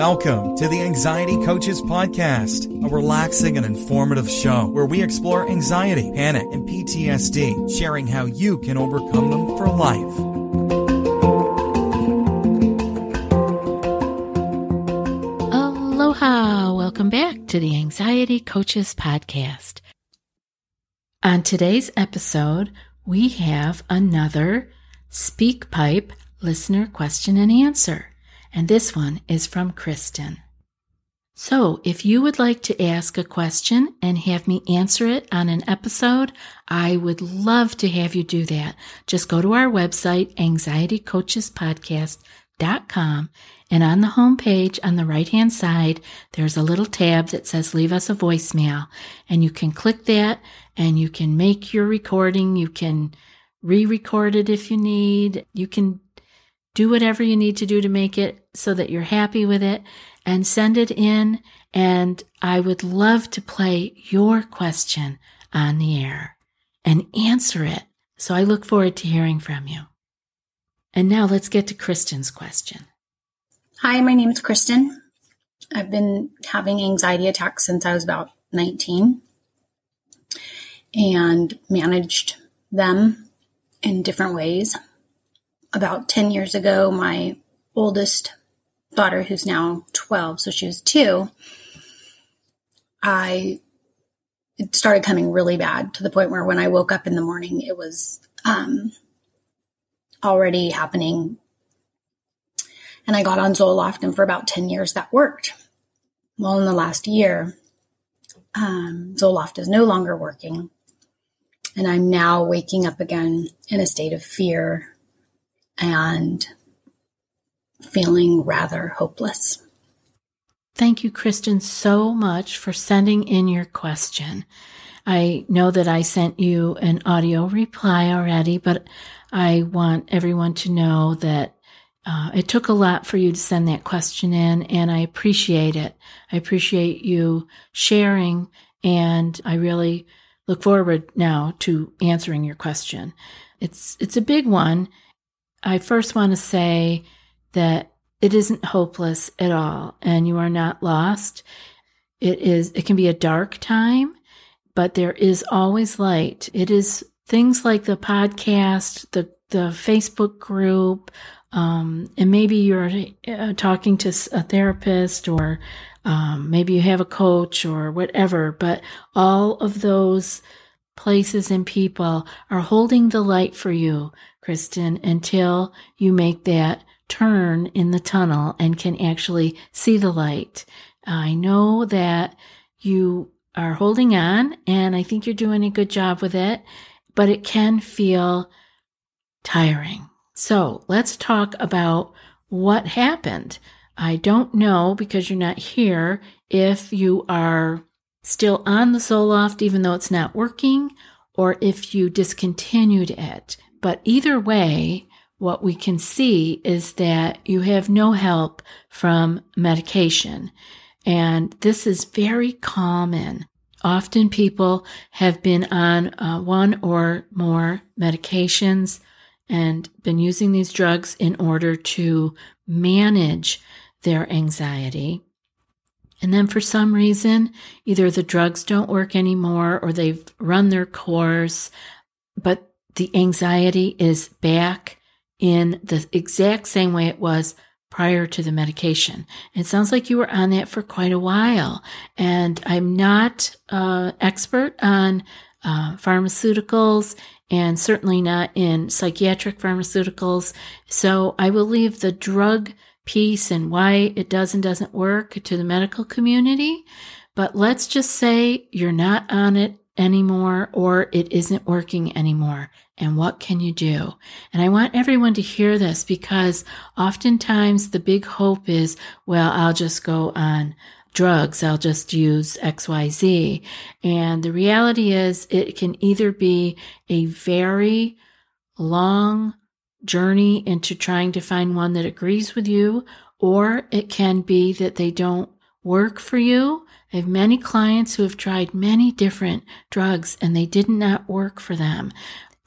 Welcome to the Anxiety Coaches Podcast, a relaxing and informative show where we explore anxiety, panic, and PTSD, sharing how you can overcome them for life. Aloha! Welcome back to the Anxiety Coaches Podcast. On today's episode, we have another SpeakPipe listener question and answer and this one is from Kristen. So, if you would like to ask a question and have me answer it on an episode, I would love to have you do that. Just go to our website, anxietycoachespodcast.com, and on the home page on the right hand side, there's a little tab that says leave us a voicemail. And you can click that and you can make your recording. You can re record it if you need. You can do whatever you need to do to make it so that you're happy with it and send it in. And I would love to play your question on the air and answer it. So I look forward to hearing from you. And now let's get to Kristen's question. Hi, my name is Kristen. I've been having anxiety attacks since I was about 19 and managed them in different ways about 10 years ago, my oldest daughter, who's now 12, so she was two, I it started coming really bad to the point where when I woke up in the morning, it was um, already happening. And I got on Zoloft, and for about 10 years that worked. Well, in the last year, um, Zoloft is no longer working. And I'm now waking up again in a state of fear and feeling rather hopeless. Thank you, Kristen, so much for sending in your question. I know that I sent you an audio reply already, but I want everyone to know that uh, it took a lot for you to send that question in, and I appreciate it. I appreciate you sharing, and I really look forward now to answering your question. It's it's a big one, I first want to say that it isn't hopeless at all and you are not lost. It is, it can be a dark time, but there is always light. It is things like the podcast, the, the Facebook group, um, and maybe you're uh, talking to a therapist or um, maybe you have a coach or whatever, but all of those places and people are holding the light for you Kristen, until you make that turn in the tunnel and can actually see the light. I know that you are holding on, and I think you're doing a good job with it, but it can feel tiring. So let's talk about what happened. I don't know because you're not here if you are still on the Zoloft even though it's not working or if you discontinued it. But either way, what we can see is that you have no help from medication. And this is very common. Often people have been on uh, one or more medications and been using these drugs in order to manage their anxiety. And then for some reason, either the drugs don't work anymore or they've run their course, but the anxiety is back in the exact same way it was prior to the medication. It sounds like you were on that for quite a while. And I'm not uh, expert on uh, pharmaceuticals and certainly not in psychiatric pharmaceuticals. So I will leave the drug piece and why it does and doesn't work to the medical community. But let's just say you're not on it anymore or it isn't working anymore. And what can you do? And I want everyone to hear this because oftentimes the big hope is, well, I'll just go on drugs. I'll just use XYZ. And the reality is it can either be a very long journey into trying to find one that agrees with you, or it can be that they don't work for you I have many clients who have tried many different drugs and they did not work for them.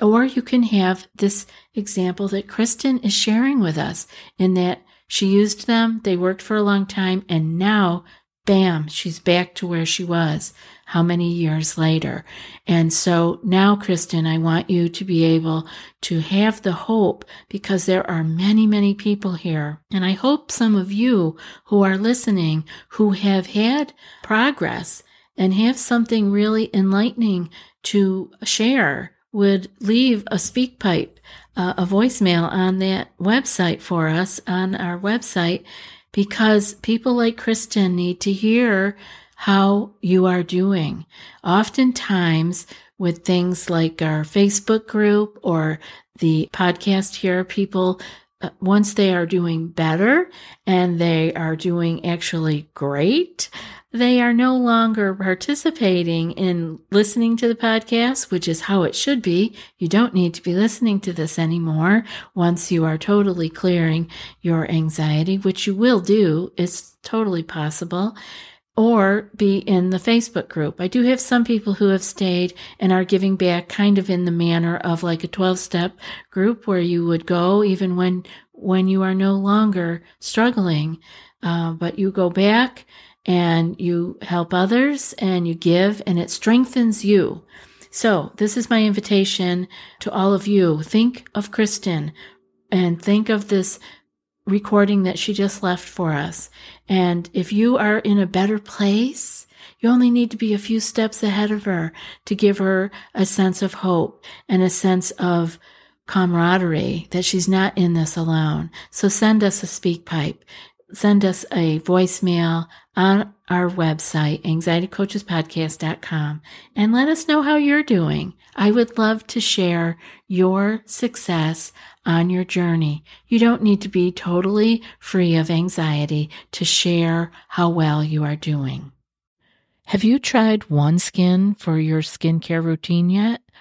Or you can have this example that Kristen is sharing with us in that She used them, they worked for a long time, and now, bam, she's back to where she was how many years later. And so now, Kristen, I want you to be able to have the hope because there are many, many people here. And I hope some of you who are listening who have had progress and have something really enlightening to share would leave a SpeakPipe, uh, a voicemail on that website for us on our website because people like Kristen need to hear how you are doing. Oftentimes, with things like our Facebook group or the podcast here, people, uh, once they are doing better and they are doing actually great, they are no longer participating in listening to the podcast, which is how it should be. You don't need to be listening to this anymore once you are totally clearing your anxiety, which you will do. It's totally possible or be in the Facebook group. I do have some people who have stayed and are giving back kind of in the manner of like a 12 step group where you would go even when, when you are no longer struggling. Uh, but you go back and you help others and you give and it strengthens you. So this is my invitation to all of you. Think of Kristen and think of this recording that she just left for us. And if you are in a better place, you only need to be a few steps ahead of her to give her a sense of hope and a sense of camaraderie that she's not in this alone. So send us a SpeakPipe. Send us a voicemail on our website, anxietycoachespodcast.com, and let us know how you're doing. I would love to share your success on your journey. You don't need to be totally free of anxiety to share how well you are doing. Have you tried OneSkin for your skincare routine yet?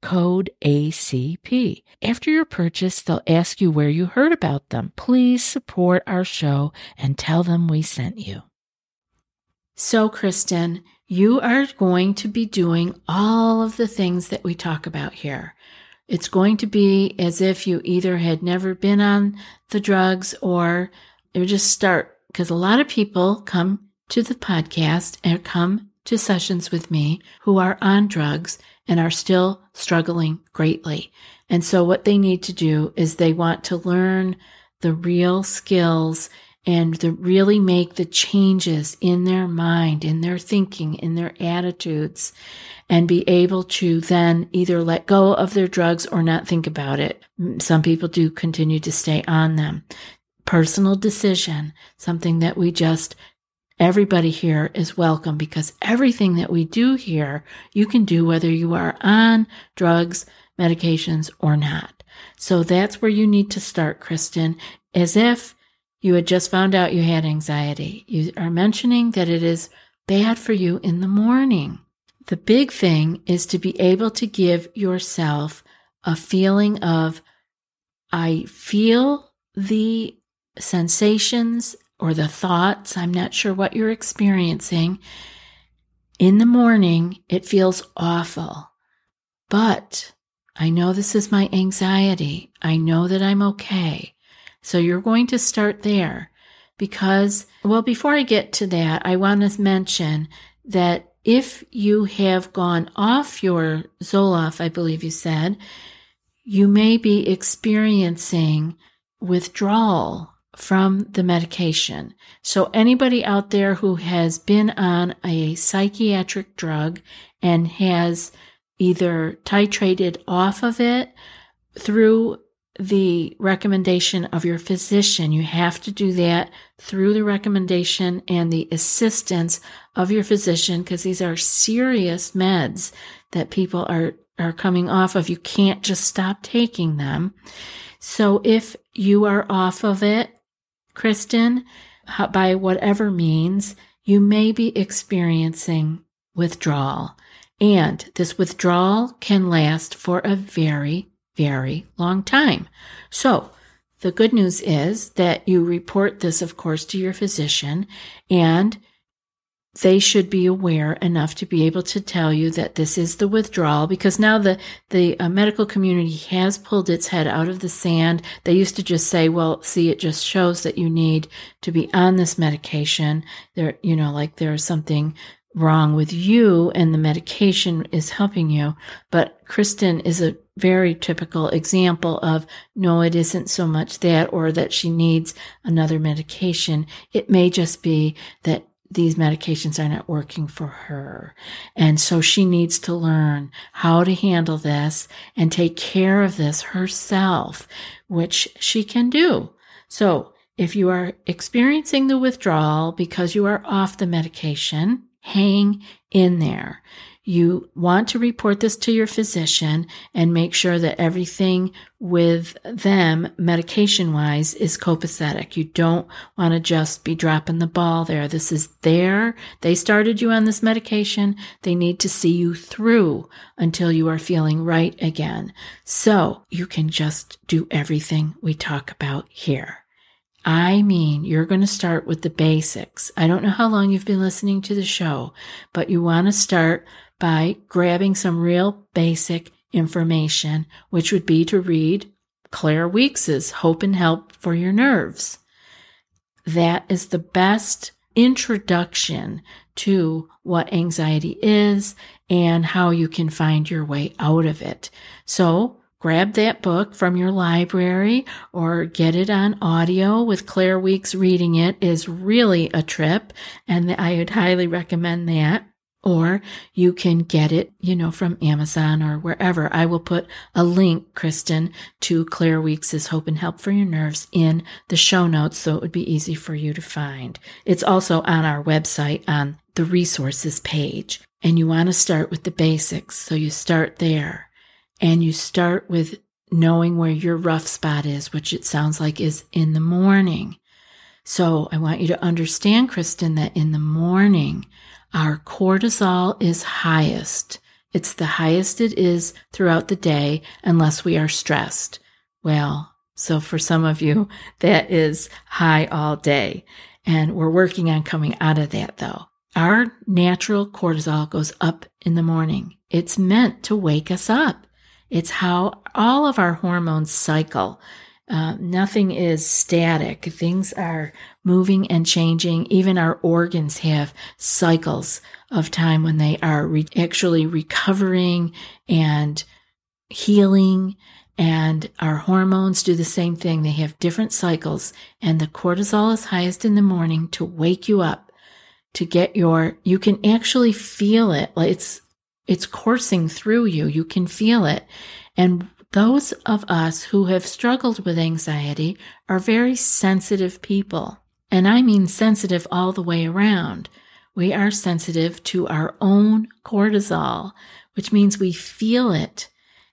code ACP. After your purchase, they'll ask you where you heard about them. Please support our show and tell them we sent you. So, Kristen, you are going to be doing all of the things that we talk about here. It's going to be as if you either had never been on the drugs or you just start because a lot of people come to the podcast and come to sessions with me who are on drugs and are still struggling greatly. And so what they need to do is they want to learn the real skills and to really make the changes in their mind, in their thinking, in their attitudes, and be able to then either let go of their drugs or not think about it. Mm, some people do continue to stay on them. Personal decision, something that we just Everybody here is welcome because everything that we do here, you can do whether you are on drugs, medications, or not. So that's where you need to start, Kristen, as if you had just found out you had anxiety. You are mentioning that it is bad for you in the morning. The big thing is to be able to give yourself a feeling of, I feel the sensations or the thoughts, I'm not sure what you're experiencing. In the morning, it feels awful, but I know this is my anxiety. I know that I'm okay. So you're going to start there because, well, before I get to that, I want to mention that if you have gone off your Zoloft, I believe you said, you may be experiencing withdrawal from the medication. So anybody out there who has been on a psychiatric drug and has either titrated off of it through the recommendation of your physician. You have to do that through the recommendation and the assistance of your physician because these are serious meds that people are, are coming off of. You can't just stop taking them. So if you are off of it, Kristen, by whatever means, you may be experiencing withdrawal. And this withdrawal can last for a very, very long time. So the good news is that you report this, of course, to your physician and they should be aware enough to be able to tell you that this is the withdrawal because now the the uh, medical community has pulled its head out of the sand. They used to just say, "Well, see, it just shows that you need to be on this medication." There, you know, like there's something wrong with you and the medication is helping you. But Kristen is a very typical example of no, it isn't so much that or that she needs another medication. It may just be that these medications are not working for her. And so she needs to learn how to handle this and take care of this herself, which she can do. So if you are experiencing the withdrawal because you are off the medication, hang in there. You want to report this to your physician and make sure that everything with them, medication wise, is copacetic. You don't want to just be dropping the ball there. This is there. They started you on this medication. They need to see you through until you are feeling right again. So you can just do everything we talk about here. I mean, you're going to start with the basics. I don't know how long you've been listening to the show, but you want to start by grabbing some real basic information, which would be to read Claire Weekes's Hope and Help for Your Nerves. That is the best introduction to what anxiety is and how you can find your way out of it. So grab that book from your library or get it on audio with Claire Weekes reading it is really a trip. And I would highly recommend that. Or you can get it, you know, from Amazon or wherever. I will put a link, Kristen, to Claire Weekes's Hope and Help for Your Nerves in the show notes so it would be easy for you to find. It's also on our website on the resources page. And you want to start with the basics. So you start there and you start with knowing where your rough spot is, which it sounds like is in the morning. So I want you to understand, Kristen, that in the morning, our cortisol is highest. It's the highest it is throughout the day unless we are stressed. Well, so for some of you, that is high all day. And we're working on coming out of that though. Our natural cortisol goes up in the morning. It's meant to wake us up. It's how all of our hormones cycle. Uh, nothing is static. Things are moving and changing. Even our organs have cycles of time when they are re- actually recovering and healing. And our hormones do the same thing. They have different cycles. And the cortisol is highest in the morning to wake you up, to get your, you can actually feel it. Like it's it's coursing through you. You can feel it. And those of us who have struggled with anxiety are very sensitive people. And I mean sensitive all the way around. We are sensitive to our own cortisol, which means we feel it.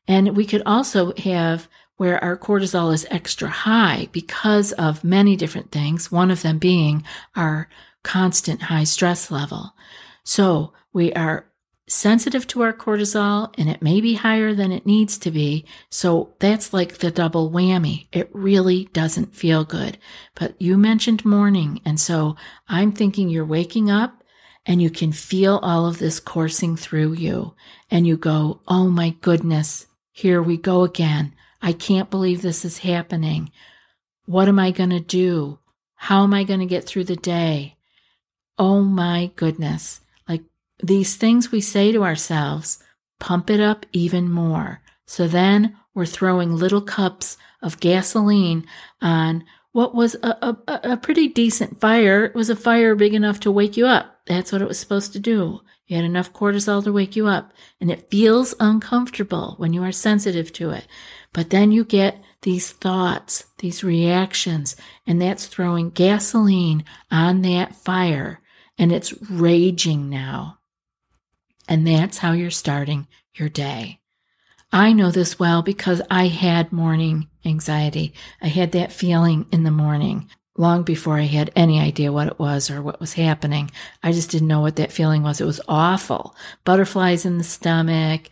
And we could also have where our cortisol is extra high because of many different things, one of them being our constant high stress level. So we are sensitive to our cortisol and it may be higher than it needs to be. So that's like the double whammy. It really doesn't feel good. But you mentioned morning. And so I'm thinking you're waking up and you can feel all of this coursing through you and you go, Oh my goodness. here we go again. I can't believe this is happening. What am I going to do? How am I going to get through the day? Oh my goodness. These things we say to ourselves, pump it up even more. So then we're throwing little cups of gasoline on what was a, a, a, pretty decent fire. It was a fire big enough to wake you up. That's what it was supposed to do. You had enough cortisol to wake you up. And it feels uncomfortable when you are sensitive to it. But then you get these thoughts, these reactions, and that's throwing gasoline on that fire. And it's raging now. And that's how you're starting your day. I know this well because I had morning anxiety. I had that feeling in the morning long before I had any idea what it was or what was happening. I just didn't know what that feeling was. It was awful. Butterflies in the stomach.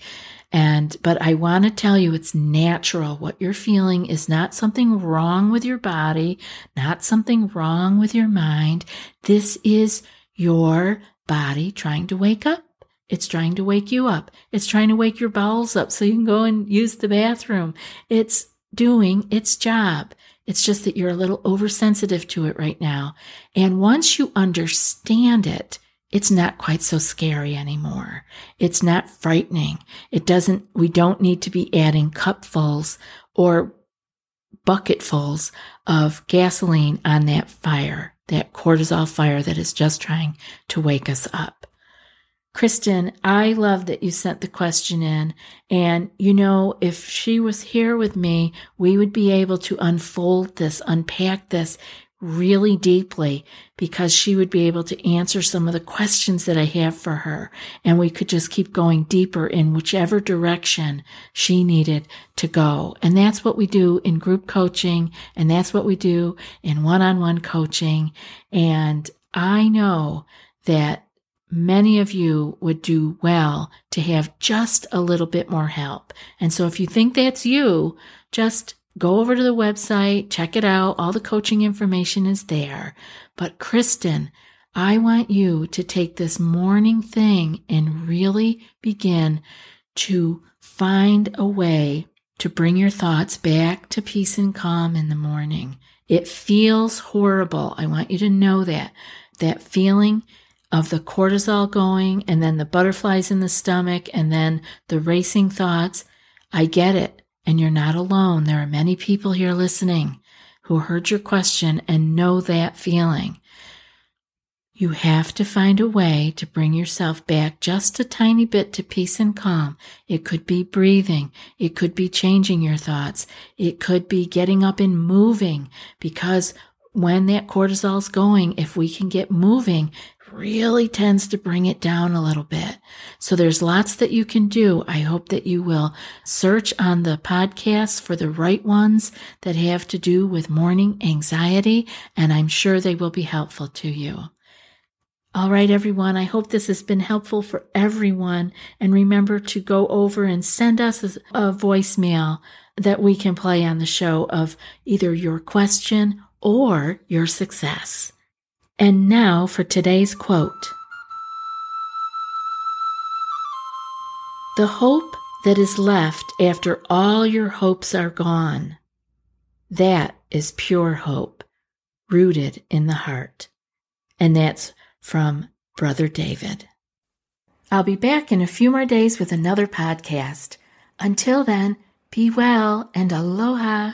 And, but I want to tell you it's natural. What you're feeling is not something wrong with your body, not something wrong with your mind. This is your body trying to wake up. It's trying to wake you up. It's trying to wake your bowels up so you can go and use the bathroom. It's doing its job. It's just that you're a little oversensitive to it right now. And once you understand it, it's not quite so scary anymore. It's not frightening. It doesn't, we don't need to be adding cupfuls or bucketfuls of gasoline on that fire, that cortisol fire that is just trying to wake us up. Kristen, I love that you sent the question in. And, you know, if she was here with me, we would be able to unfold this, unpack this really deeply because she would be able to answer some of the questions that I have for her. And we could just keep going deeper in whichever direction she needed to go. And that's what we do in group coaching. And that's what we do in one on one coaching. And I know that many of you would do well to have just a little bit more help. And so if you think that's you, just go over to the website, check it out. All the coaching information is there. But Kristen, I want you to take this morning thing and really begin to find a way to bring your thoughts back to peace and calm in the morning. It feels horrible. I want you to know that. That feeling of the cortisol going and then the butterflies in the stomach and then the racing thoughts. I get it. And you're not alone. There are many people here listening who heard your question and know that feeling. You have to find a way to bring yourself back just a tiny bit to peace and calm. It could be breathing. It could be changing your thoughts. It could be getting up and moving because when that cortisol's going, if we can get moving, really tends to bring it down a little bit. So there's lots that you can do. I hope that you will search on the podcasts for the right ones that have to do with morning anxiety, and I'm sure they will be helpful to you. All right, everyone. I hope this has been helpful for everyone. And remember to go over and send us a voicemail that we can play on the show of either your question or your success. And now for today's quote The hope that is left after all your hopes are gone, that is pure hope, rooted in the heart. And that's from Brother David. I'll be back in a few more days with another podcast. Until then, be well and aloha.